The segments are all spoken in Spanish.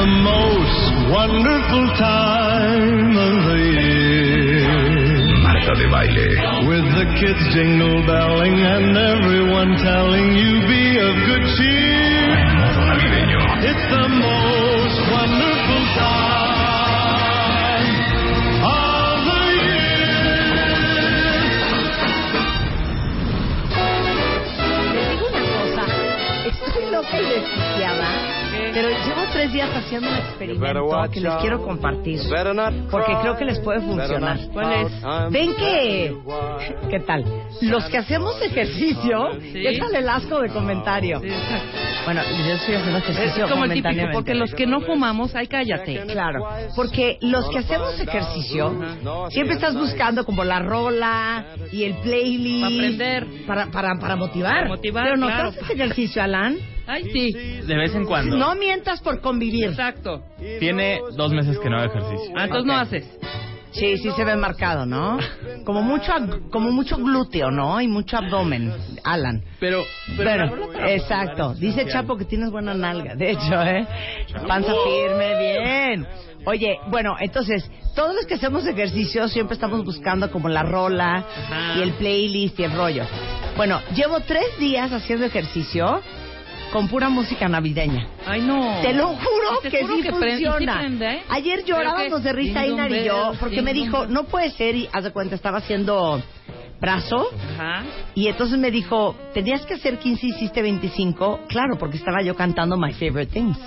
the most wonderful time of the year. Marta de baile. With the kids jingle belling and everyone telling you be of good cheer. Modo navideño. It's the most wonderful time of the Les digo una cosa, estoy loca y desquiciada, pero llevo tres días haciendo un experimento que les quiero compartir, porque creo que les puede funcionar. ¿Cuál es? Ven que, ¿qué tal? Los que hacemos ejercicio, Sí. ¿qué tal el asco de comentario? Bueno, yo estoy haciendo ejercicio Es como el típico, porque los que no fumamos, ay, cállate. Claro, porque los que hacemos ejercicio siempre estás buscando como la rola y el playlist Para aprender. para para para motivar. Para motivar, Pero no claro. haces ejercicio, Alan. Ay, sí. De vez en cuando. No mientas por convivir. Exacto. Tiene dos meses que no hago ejercicio. Ah, entonces no haces. Sí, sí se ve marcado, ¿no? Como mucho como mucho glúteo, ¿no? Y mucho abdomen, Alan. Pero, Bueno, exacto. Dice Chapo que tienes buena nalga, de hecho, ¿eh? Panza firme, bien. Oye, bueno, entonces, todos los que hacemos ejercicio siempre estamos buscando como la rola Ajá. y el playlist y el rollo. Bueno, llevo tres días haciendo ejercicio con pura música navideña. Ay, no. Te lo juro Te que juro sí que funciona. prende, ¿eh? Ayer ¿Pero llorábamos de risa Einar y yo porque me dijo, no puede ser, y haz de cuenta, estaba haciendo brazo Ajá. y entonces me dijo, tenías que hacer 15 y hiciste 25. Claro, porque estaba yo cantando My Favorite Things.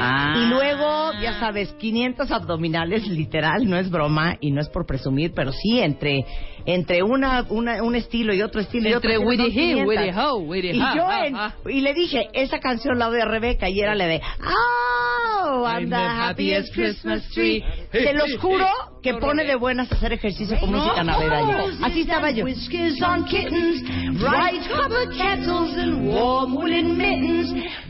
Ah. Y luego, ya sabes, 500 abdominales, literal, no es broma y no es por presumir, pero sí, entre entre una, una un estilo y otro estilo y otro Entre Whitty son He, 500. Whitty Ho, Whitty y Ha, yo ha, en- ha. y le dije, esa canción la a Rebeca y era la de Oh, I'm the happiest Christmas tree. Te los juro que pone de buenas hacer ejercicio con música navideña. Así estaba yo.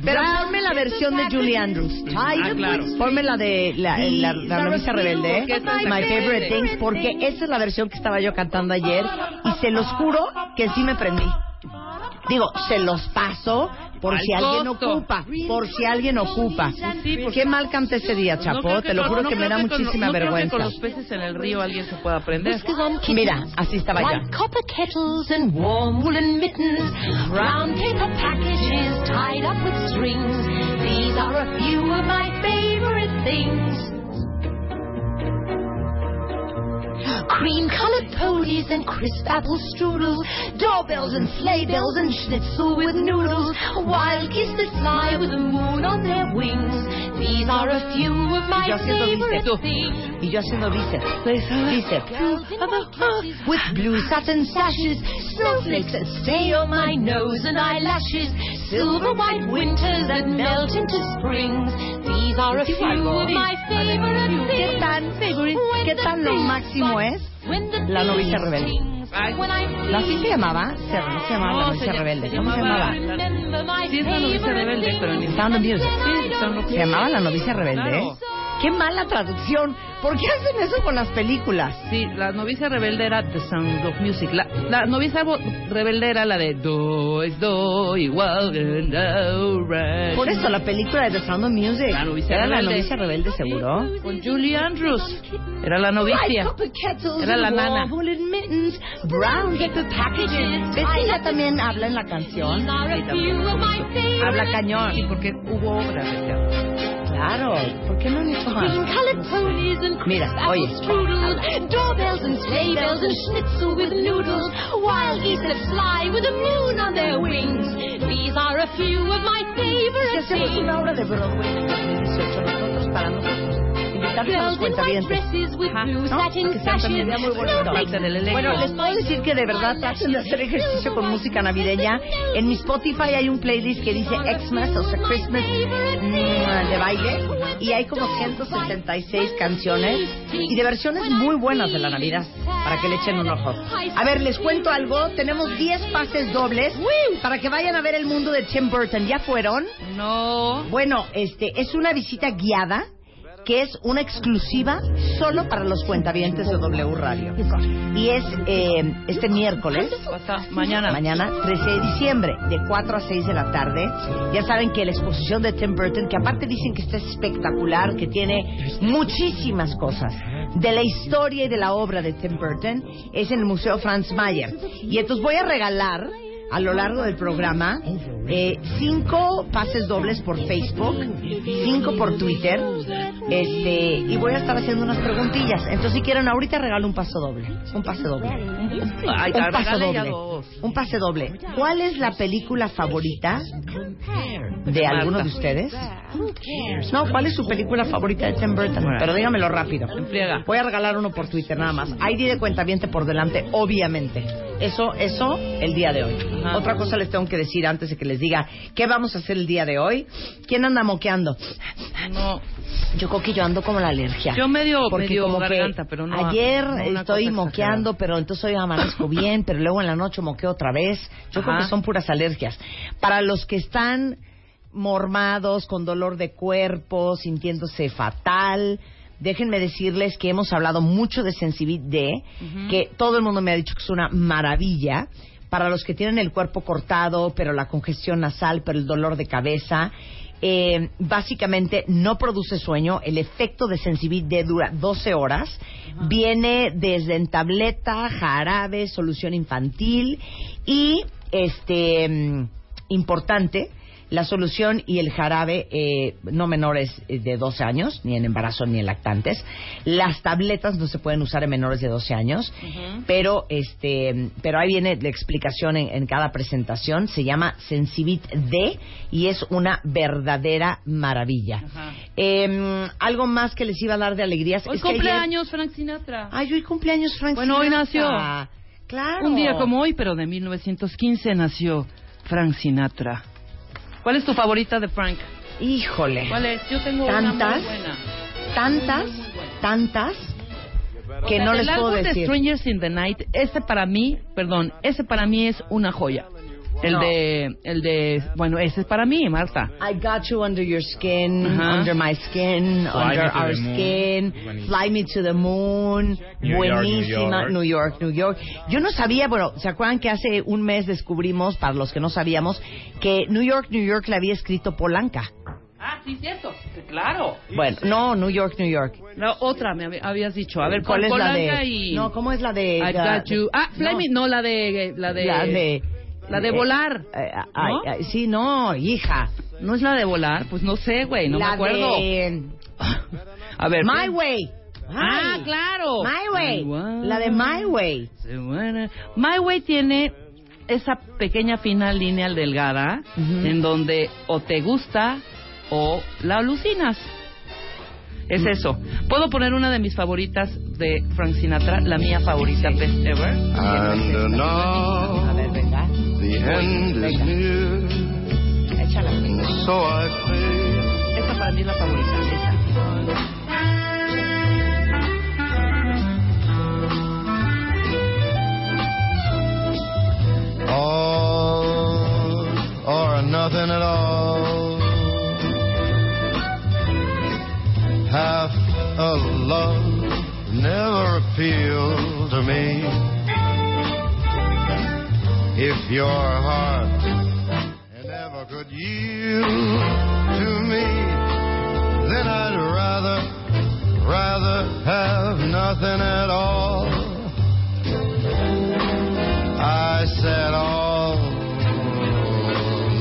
Pero ponme la versión de Julie Andrews. Ah, claro. Ponme la de la, la, la novicia rebelde, la My Favorite. Things, porque esa es la versión que estaba yo cantando ayer y se los juro que sí me prendí. Digo, se los paso por Al si alguien costo. ocupa, por si alguien ocupa. Sí, Qué mal canté ese día, No Chapo, creo te lo con- juro no que me da con- muchísima no creo que vergüenza. con los peces en el río alguien se pueda aprender. Mira, así estaba yo. White copper kettles and warm woolen mittens, brown paper packages tied up with strings. These are a few of my favorite things. Cream-colored ponies and crisp apple strudels, doorbells and sleigh bells and schnitzel with noodles, wild geese that fly with the moon on their wings. These are a few of my Y yo favorite bíceps. things. Y yo haciendo bíceps. Bíceps. Ah, ah, ah, with blue satin sashes, snowflakes that stay on my nose and eyelashes, silver white winters that melt into springs. These are a few of my favorite ¿Qué things. tan, qué tan lo máximo es la novicia rebelde? ¿La así se llamaba? Se, se llamaba la No, novicia rebelde. ¿Cómo se llamaba-? Sí, es la novicia rebelde, pero en Sound of Music. Se llamaba La novicia rebelde. Qué mala traducción. ¿Por qué hacen eso con las películas? Sí, la novicia rebelde era The Sound of Music. La, la novicia rebelde era la de Do es Do igual. Por eso la película de The Sound of Music. La novicia Era la rebelde. novicia rebelde, seguro. Con Julie Andrews. Era la novicia. Era la nana. brown paper packages. ¿Ves que ella también habla en la canción? Favorite Habla cañón. Sí, porque hubo teatro. Claro. ¿Por qué no han hecho más? Mira, oye. doorbells and sleigh bells and schnitzel with noodles, wild geese that fly with the moon on their wings. These are a few of my Si favorite things. A los cuentavientes. Ajá. ¿No? satin Que sean también muy snowflakes Parte del elenco. Bueno, les puedo decir que de verdad traten de hacer ejercicio con música navideña. En mi Spotify hay un playlist que dice Xmas, o sea, Christmas mm, de baile. Y hay como 176 canciones y de versiones muy buenas de la Navidad para que le echen un ojo. A ver, les cuento algo. Tenemos 10 pases dobles para que vayan a ver el mundo de Tim Burton. ¿Ya fueron? No. Bueno, este es una visita guiada que es una exclusiva solo para los cuentavientes de W Radio. Y es eh, este miércoles, mañana. mañana 13 de diciembre, de 4 a 6 de la tarde. Ya saben que la exposición de Tim Burton, que aparte dicen que está espectacular, que tiene muchísimas cosas de la historia y de la obra de Tim Burton, es en el Museo Franz Mayer. Y entonces voy a regalar a lo largo del programa eh, cinco pases dobles por Facebook, cinco por Twitter, este, y voy a estar haciendo unas preguntillas. Entonces, si quieren, ahorita regalo un paso doble. Un pase doble. Ay, un pase doble. Un pase doble. ¿Cuál es la película favorita de alguno de ustedes? No, ¿cuál es su película favorita de Tim Burton? Pero dígamelo rápido. Voy a regalar uno por Twitter nada más. ID de cuentaviente por delante, obviamente. Eso, eso, el día de hoy. Ajá. Otra cosa les tengo que decir antes de que les diga qué vamos a hacer el día de hoy. ¿Quién anda moqueando? No, Yo creo que yo ando como la alergia. yo medio, Porque medio como garganta, que pero no. ayer estoy moqueando, pero entonces hoy amanezco bien, pero luego en la noche moqueo otra vez. Yo creo que son puras alergias. Para los que están mormados, con dolor de cuerpo, sintiéndose fatal, déjenme decirles que hemos hablado mucho de Sensibit D, que todo el mundo me ha dicho que es una maravilla. Para los que tienen el cuerpo cortado, pero la congestión nasal, pero el dolor de cabeza, eh, básicamente no produce sueño. El efecto de Sensibit D dura 12 horas. Viene desde en tableta, jarabe, solución infantil y este mm, importante. La solución y el jarabe eh, no menores eh, de 12 años, ni en embarazo ni en lactantes. Las tabletas no se pueden usar en menores de 12 años, pero este, pero ahí viene la explicación en, en cada presentación. Se llama Sensibit D y es una verdadera maravilla. Eh, algo más que les iba a dar de alegrías. Hoy es ayer- cumpleaños Frank Sinatra. Ay, hoy cumpleaños Frank Bueno, hoy Sinatra. nació. Claro. Un día como hoy, pero de 1915 nació Frank Sinatra. ¿Cuál es tu favorita de Frank? Híjole. ¿Cuál es? Yo tengo una ¿Tantas? muy buena. Tantas, tantas que O sea, no les puedo álbum de decir. Strangers in the Night, ese para mí, perdón, ese para mí es una joya. El No. de, el de, bueno, ese es para mí, Marta. I got you under your skin, Ajá. under my skin, Fly under our skin. Fly Me to the Moon, New York, buenísima, New New York, New York. Yo no sabía, bueno, ¿se acuerdan que hace un mes descubrimos, para los que no sabíamos, que New York, New York le había escrito Polanca? Ah, sí, cierto. Claro. Bueno, no, New York, New York. La otra me hab- habías dicho. A ver, ¿Cuál es la Polanca de? y... No, ¿cómo es la de? I la- got you. Ah, Fly no. Me- no, la de, la de... La de... La de eh, volar. eh, ay, ¿No? ay, sí, no, hija. ¿No es la de volar? Pues no sé, güey, no la me acuerdo. de... A ver. My. Way. Ah, Ay. claro. My Way. La de My Way. My Way tiene esa pequeña fina línea delgada en donde o te gusta o la alucinas. Es Mm. eso. Puedo poner una de mis favoritas de Frank Sinatra, la mía favorita, best ever. And end is near, Échala. so I say Esa para mí la favorita. Esa. all or nothing at all. Half a love never appealed to me. If your heart never could yield to me, then I'd rather, rather have nothing at all. I said all,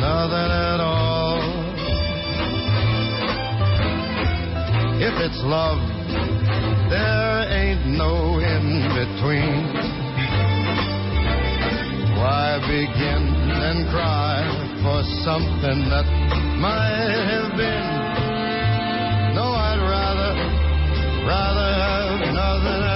nothing at all. If it's love, there ain't no in between. Why begin and cry for something that might have been? No, I'd rather, rather have nothing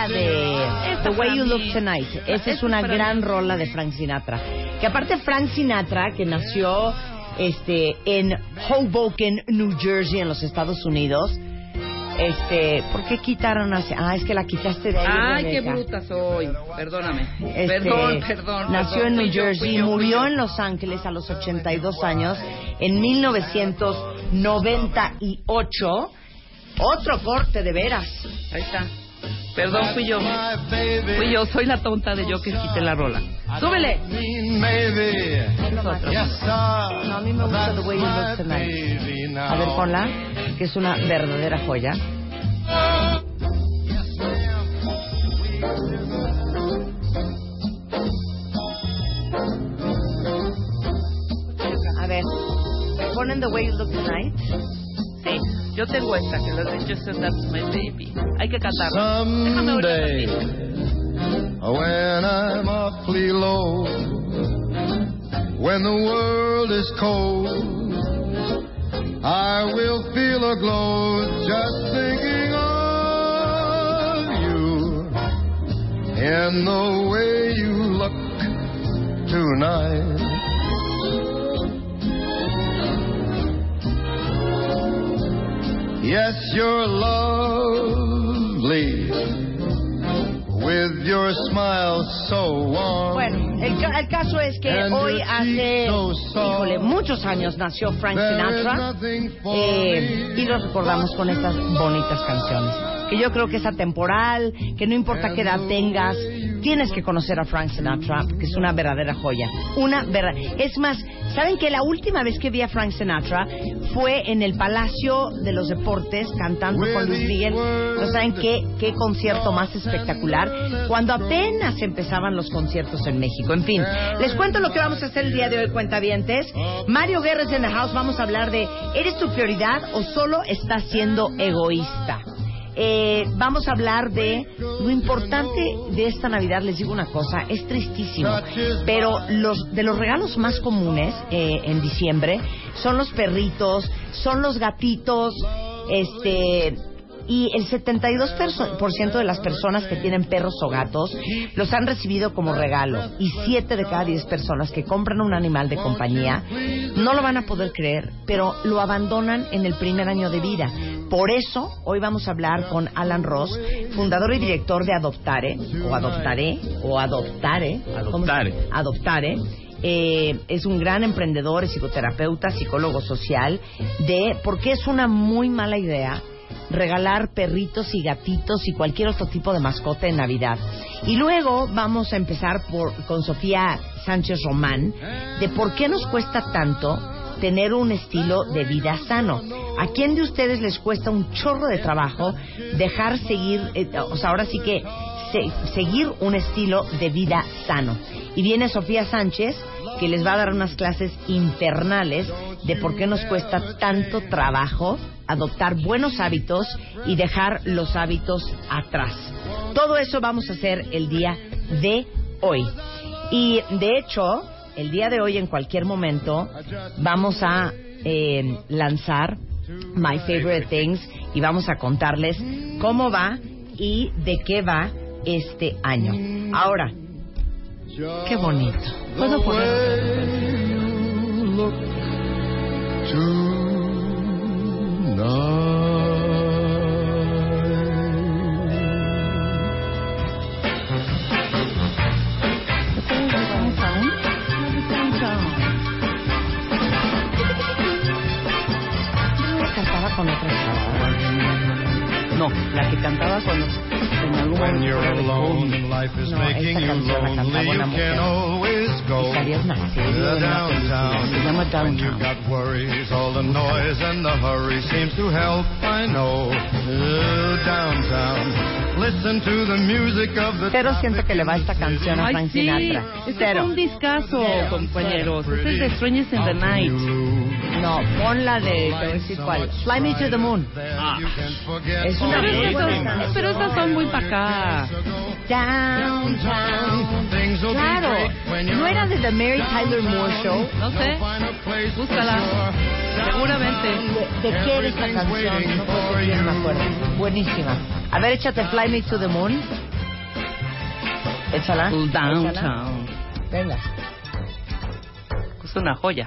la de The Way You. Look Tonight. Esa es una gran rola de Frank Sinatra. Que aparte Frank Sinatra, que nació este, en Hoboken, New Jersey, en los Estados Unidos. Este, ¿por qué quitaron a... Ah, es que la quitaste de ahí. Ay, qué bruta soy. Perdóname. Este, perdón, perdón. Nació perdón. en New Jersey yo, murió yo. en Los Ángeles a los 82 años en 1998. Otro corte de veras. Ahí está. Perdón, fui yo. Fui yo, soy la tonta de yo que quité la rola. ¡Súbele! Yes. No, a mí me gusta The Way You Look Tonight. A ver, ponla, que es una verdadera joya. A ver, ponen The Way You Look Tonight. Sí, yo tengo esta que la de Just That's My Baby. Hay que cantarla. Déjame when I'm awfully low, when the world is cold, I will feel a glow just thinking of you and the way you look tonight. Yes, you're lovely with your smile so warm. Bueno, el, ca- el caso es que hoy hace, so híjole, muchos años nació Frank Sinatra eh, y lo recordamos con estas bonitas canciones. Que yo creo que es atemporal, que no importa qué edad tengas, tienes que conocer a Frank Sinatra, que es una verdadera joya. Una verdad. Es más, ¿saben que la última vez que vi a Frank Sinatra fue en el Palacio de los Deportes cantando con Luis Miguel? ¿No saben qué, qué concierto más espectacular? Cuando apenas empezaban los conciertos en México. En fin, les cuento lo que vamos a hacer el día de hoy, cuentavientes. Mario Guerres en the house, vamos a hablar de ¿eres tu prioridad o solo estás siendo egoísta? Eh, vamos a hablar de lo importante de esta Navidad. Les digo una cosa, es tristísimo, pero los de los regalos más comunes eh, en diciembre son los perritos, son los gatitos, este y el 72% de las personas que tienen perros o gatos los han recibido como regalo y 7 de cada 10 personas que compran un animal de compañía no lo van a poder creer, pero lo abandonan en el primer año de vida. Por eso, hoy vamos a hablar con Alan Ross, fundador y director de Adoptare, o Adoptaré, o Adoptare. ¿cómo se- Adoptare. Adoptare. Eh, es un gran emprendedor, es psicoterapeuta, psicólogo social, de por qué es una muy mala idea regalar perritos y gatitos y cualquier otro tipo de mascota en Navidad. Y luego vamos a empezar por, con Sofía Sánchez Román de por qué nos cuesta tanto tener un estilo de vida sano. ¿A quién de ustedes les cuesta un chorro de trabajo dejar seguir, eh, o sea, ahora sí que se- seguir un estilo de vida sano? Y viene Sofía Sánchez que les va a dar unas clases infernales de por qué nos cuesta tanto trabajo adoptar buenos hábitos y dejar los hábitos atrás. Todo eso vamos a hacer el día de hoy. Y de hecho, el día de hoy, en cualquier momento, vamos a eh, lanzar My Favorite Things y vamos a contarles cómo va y de qué va este año. Ahora, qué bonito. ¿Puedo poner? Con otra chava. No, la que cantaba con en algún When momento you're era de alone Bowie. and life is No, making esta you canción la lonely, cantaba una mujer. Y salía una serie de una downtown. película, se llama When you Downtown. got worries, all the noise and the hurry seems to help, I know. Downtown. Listen to the music of the Pero siento que le va esta canción a Ay, Frank sí. Sinatra. Este Cero. fue un discazo, Cero. compañeros. Este es de Strangers in the Night. No, pon la de, te voy a decir cuál. Fly Me to the Moon. Ah. Es una Pero muy buena esas, canción. pero esas son muy para acá. Downtown. Claro, no era de The Mary Tyler Moore Show. No sé. Búscala. Seguramente. ¿De, de qué era esta canción? No puedo decir quién me acuerdo. Buenísima. A ver, échate Fly Me to the Moon. Échala. Cool échala. Downtown. Venga. Es una joya.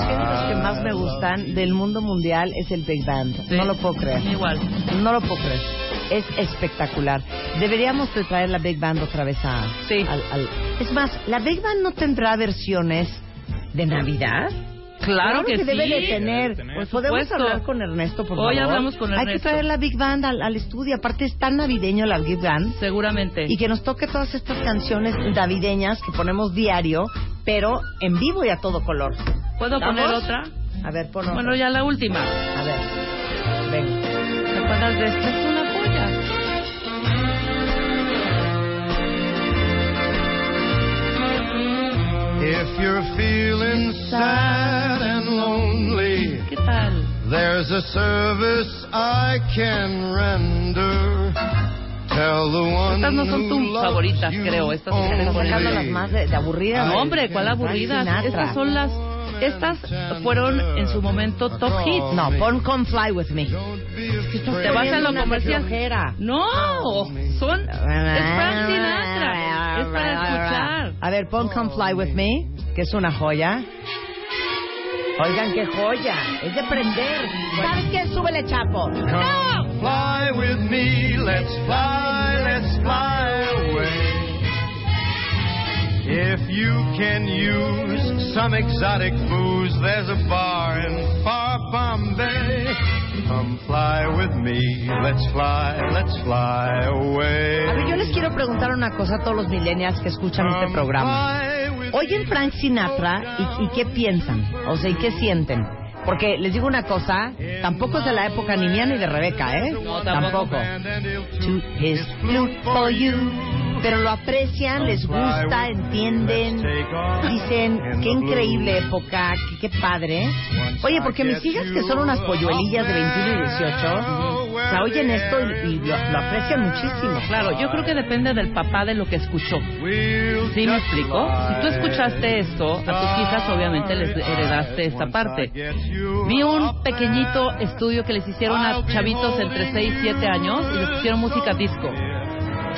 géneros que más me gustan del mundo mundial es el Big Band. Sí. No lo puedo creer. Igual. No lo puedo creer. Es espectacular. Deberíamos de traer la Big Band otra vez a... Sí. al- al- Es más, ¿la Big Band no tendrá versiones de Navidad? Claro, que, debe sí. de tener. tener. Pues Por podemos supuesto. hablar con Ernesto, por Hoy favor. hablamos con Hay que Ernesto. traer la Big Band al, al estudio. Aparte es tan navideño la Big Band. Seguramente. Y que nos toque todas estas canciones navideñas que ponemos diario, pero en vivo y a todo color. ¿Puedo ¿Vamos? poner otra? A ver, pon otra. Bueno, ya la última. A ver, venga. ¿Te acuerdas de esta? Es una joya. if you're feeling sad and lonely, ¿Qué tal? there's a service I can render. Tell the one Estas no son tus favoritas, you creo, estas son las más de, de aburridas. No, hombre, ¿cuál? Sinatra. Estas son las... Estas fueron en su momento top hits. No, pon Come Fly With Me. Te vas a lo comercial. flojera. No, son... Es Frank Sinatra. Es para escuchar. A ver, pon Come Fly With Me, que es una joya. Oigan, qué joya. Es de prender. ¿Sabes qué? Súbele, Chapo. Come fly with me, let's fly, let's fly you can use some exotic booze, there's a bar in far Bombay. Come fly with me, let's fly, let's fly away. A ver, yo les quiero preguntar una cosa a todos los millennials que escuchan este Come programa. fly with Oyen Frank Sinatra y, y qué piensan, o sea, y qué sienten. Porque les digo una cosa, tampoco es de la época ni mía ni de Rebeca, ¿eh? No, tampoco. To his flute for you. Pero lo aprecian, les gusta, entienden, dicen, qué increíble época, qué, qué padre. Oye, porque mis hijas que son unas polluelillas de 21 y 18, o sea, oyen esto y, y lo, lo aprecian muchísimo. Claro, yo creo que depende del papá de lo que escuchó. ¿Sí me explico? Si tú escuchaste esto, a tus hijas obviamente les heredaste esta parte. Vi un pequeñito estudio que les hicieron a chavitos entre 6 y 7 años y les pusieron música disco.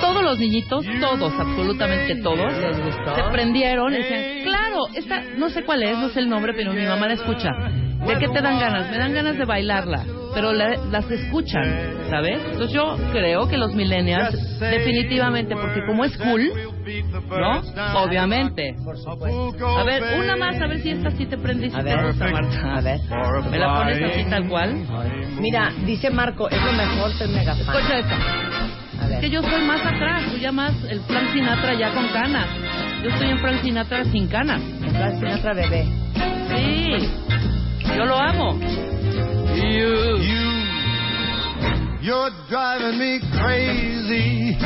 Todos los niñitos, todos, absolutamente todos, se prendieron y decían, claro, esta, no sé cuál es, no sé el nombre, pero mi mamá la escucha. ¿De qué te dan ganas? Me dan ganas de bailarla, pero la- las escuchan, ¿sabes? Entonces yo creo que los millennials, definitivamente, porque como es cool, ¿no? Obviamente. A ver, una más, a ver si esta sí te si A ver, gusta, Marta. a ver. ¿Me la pones así tal cual? Mira, dice Marco, es lo mejor ser mega fan. Escucha esta. Es que yo soy más atrás, tú ya más el Frank Sinatra ya con canas. Yo estoy en Frank Sinatra sin canas. Frank Sinatra bebé. Sí, yo lo amo. You, you're driving me crazy.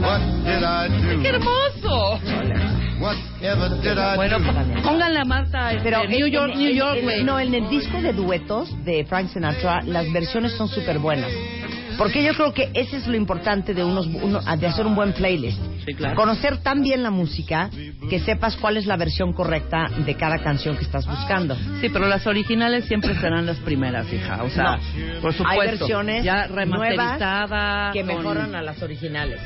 What did I do? ¡Qué hermoso! Whatever did I Bueno, do? pónganle a Marta este, Pero New en- York, en- New York, en-. No, en el disco de duetos de Frank Sinatra, las versiones son súper buenas. Porque yo creo que ese es lo importante de, unos, uno- de hacer un buen playlist. Sí, claro. Conocer tan bien la música que sepas cuál es la versión correcta de cada canción que estás buscando. Sí, pero las originales siempre serán las primeras, hija. O sea, No. por supuesto. Hay versiones ya remasterizada nuevas que con- mejoran a las originales.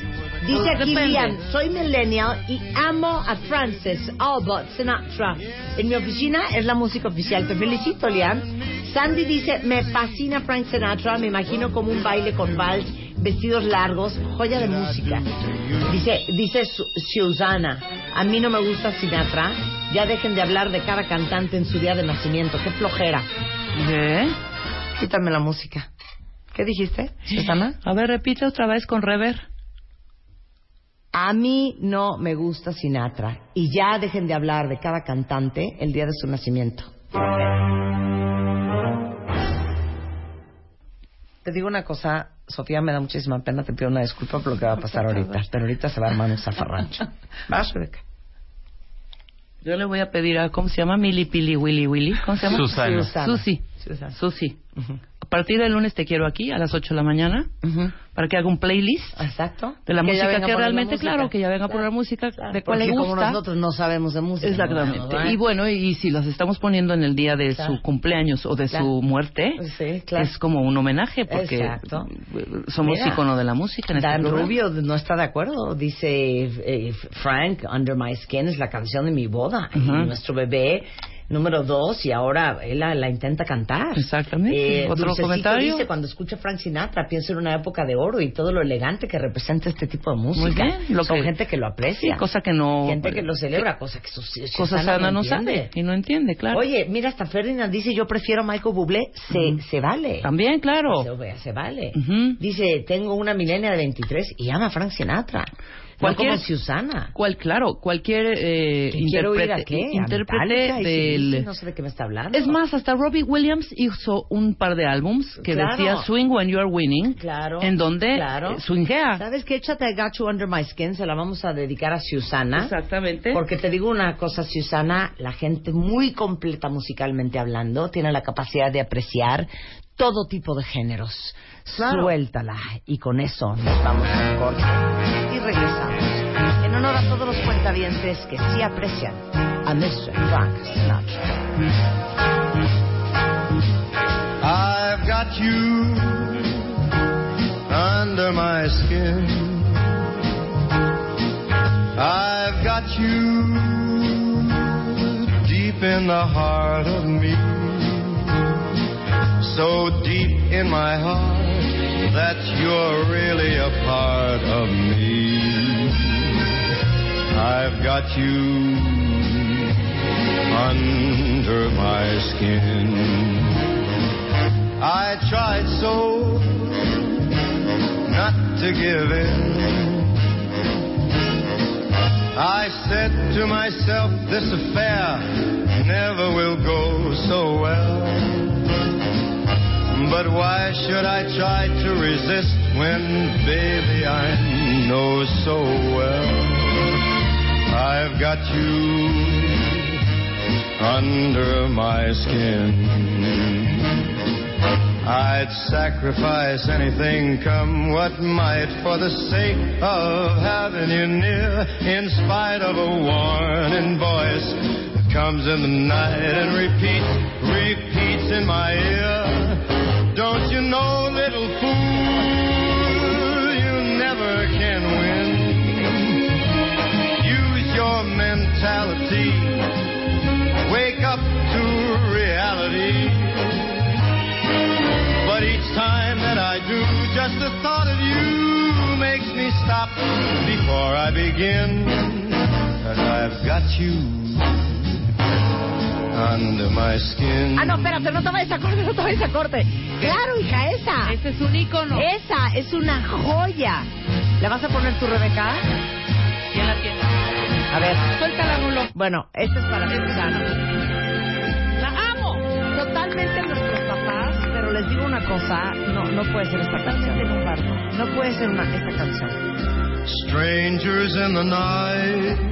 Dice aquí. Lian, soy millennial y amo a Francis Albert Sinatra. En mi oficina es la música oficial. Te felicito, Lian. Sandy dice, me fascina Frank Sinatra, me imagino como un baile con vals, vestidos largos, joya de música. Dice, dice Su- Susana, a mí no me gusta Sinatra, Ya dejen de hablar de cada cantante en su día de nacimiento. Qué flojera. ¿Qué? Quítame la música. ¿Qué dijiste, Susana? A ver, repite otra vez con rever. A mí no me gusta Sinatra. Y ya dejen de hablar de cada cantante el día de su nacimiento. Te digo una cosa, Sofía, me da muchísima pena, te pido una disculpa por lo que va a pasar ahorita, pero ahorita se va a armar un zafarrancho. Vas, Rebeca. Yo le voy a pedir a, ¿cómo se llama? Mili Pili Willy Willy. ¿Cómo se llama? Susana. Susana. Susi. Susana. Susi. A partir del lunes te quiero aquí a las 8 de la mañana Ujú. Para que haga un playlist Exacto. de la Que música que realmente, música. claro, que ya venga a poner música de cuál le Porque como gusta. nosotros no sabemos de música. ¿no? Exactamente. ¿verdad? Y bueno, y si las estamos poniendo en el día de Claro. su cumpleaños o de Claro. su muerte, Sí, claro. es como un homenaje porque Exacto. somos Mira, ícono de la música en este Dan programa. Rubio no está de acuerdo. Dice eh, Frank, Under My Skin es la canción de mi boda. Y Ujú. nuestro bebé número dos y ahora él la, la intenta cantar. Exactamente. ¿Otro Dulcecito comentario? dice, cuando escucha Frank Sinatra, pienso en una época de oro y todo lo elegante que representa este tipo de música. Muy bien, lo Son que- gente que lo aprecia. Sí, cosa que no... Gente que lo celebra, cosa que su, Cosa sana no entiende. sabe y no entiende, claro. Oye, mira, hasta Ferdinand dice, yo prefiero a Michael Bublé. Se, se vale. También, claro. Se, se vale. Ujú. Dice, tengo una milenia de 23 y ama a Frank Sinatra. Cualquier- No como Susana. Cual, claro, cualquier eh, ¿Y quiero ir a intérprete, qué? A intérprete y del... No sé de qué me está hablando. Es más, hasta Robbie Williams hizo un par de álbums que Claro. decía Swing When You're Winning, Claro. en donde claro. eh, swingea. ¿Sabes qué? Échate I Got You Under My Skin. Se la vamos a dedicar a Susana. Exactamente. Porque te digo una cosa, Susana, la gente muy completa musicalmente hablando, tiene la capacidad de apreciar todo tipo de géneros. Claro. Suéltala. Y con eso nos vamos al corte y regresamos. En honor a todos los cuentavientes que sí aprecian a Mr. Frank Sinatra. I've got you under my skin. I've got you deep in the heart of me. So deep in my heart that you're really a part of me. I've got you under my skin. I tried so not to give in. I said to myself, this affair never will go so well. But why should I try to resist when, baby, I know so well I've got you under my skin. I'd sacrifice anything, come what might, for the sake of having you near. In spite of a warning voice that comes in the night and repeats, repeats in my ear. Don't you know, little fool, you never can win. Use your mentality. Wake up to reality. But each time that I do, just the thought of you makes me stop before I begin. Cause I've got you under my skin. Ah, no, espérate, no te vayas a corte, no te vayas a corte. Claro, hija, esa. Ese es un ícono. Esa es una joya. ¿La vas a poner tu Rebeca? ¿Quién la tiene? A ver. Suéltala, Rulo. Bueno, esta es para Susana. ¡La amo! Totalmente nuestros papás, pero les digo una cosa, no, no puede ser esta canción. en un barco. No puede ser una, esta canción. Strangers in the night,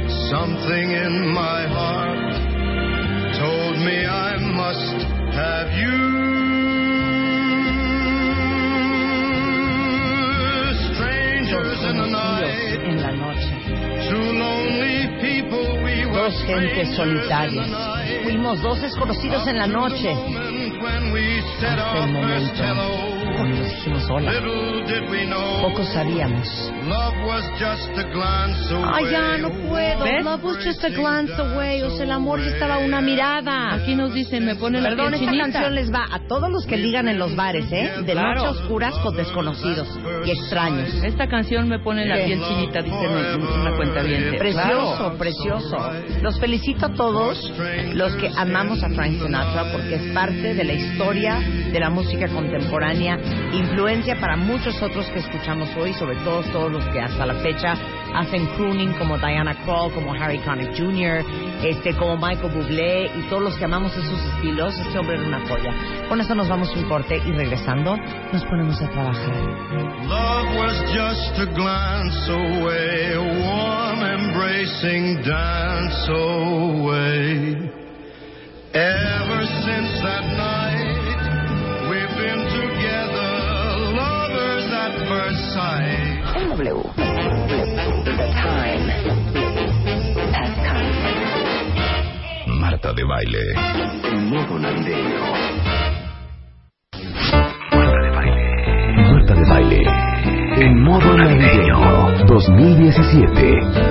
something in my heart told me I must have you. Strangers in the night, en la noche. two lonely people we were. dos gentes solitarias. Fuimos dos desconocidos en la noche. Hasta el momento cuando nos dijimos hola. Poco sabíamos. Ay, ya no puedo. ¿Ves? Love was just a glance away. O sea, el amor ya estaba una mirada. Aquí nos dicen, me pone la Perdón, esta canción les va a todos los que ligan en los bares, ¿eh? De Claro. noche oscuras con desconocidos y extraños. Esta canción me pone la piel chinita, dice una, una cuenta bien. Precioso, precioso. Los felicito a todos los que amamos a Frank Sinatra porque es parte de la historia de la música contemporánea, influencia para muchos otros que escuchamos hoy, sobre todo todos los que hasta la fecha hacen crooning como Diana Krall, como Harry Connick Jr., este, como Michael Bublé y todos los que amamos esos estilos. Este hombre era una joya. Con eso nos vamos un corte y regresando nos ponemos a trabajar. Love was just a glance away, a warm embracing dance away. Ever since that night, En W. The time has come. Marta de baile. En modo navideño. Marta de baile. Marta de baile. En modo navideño 2017.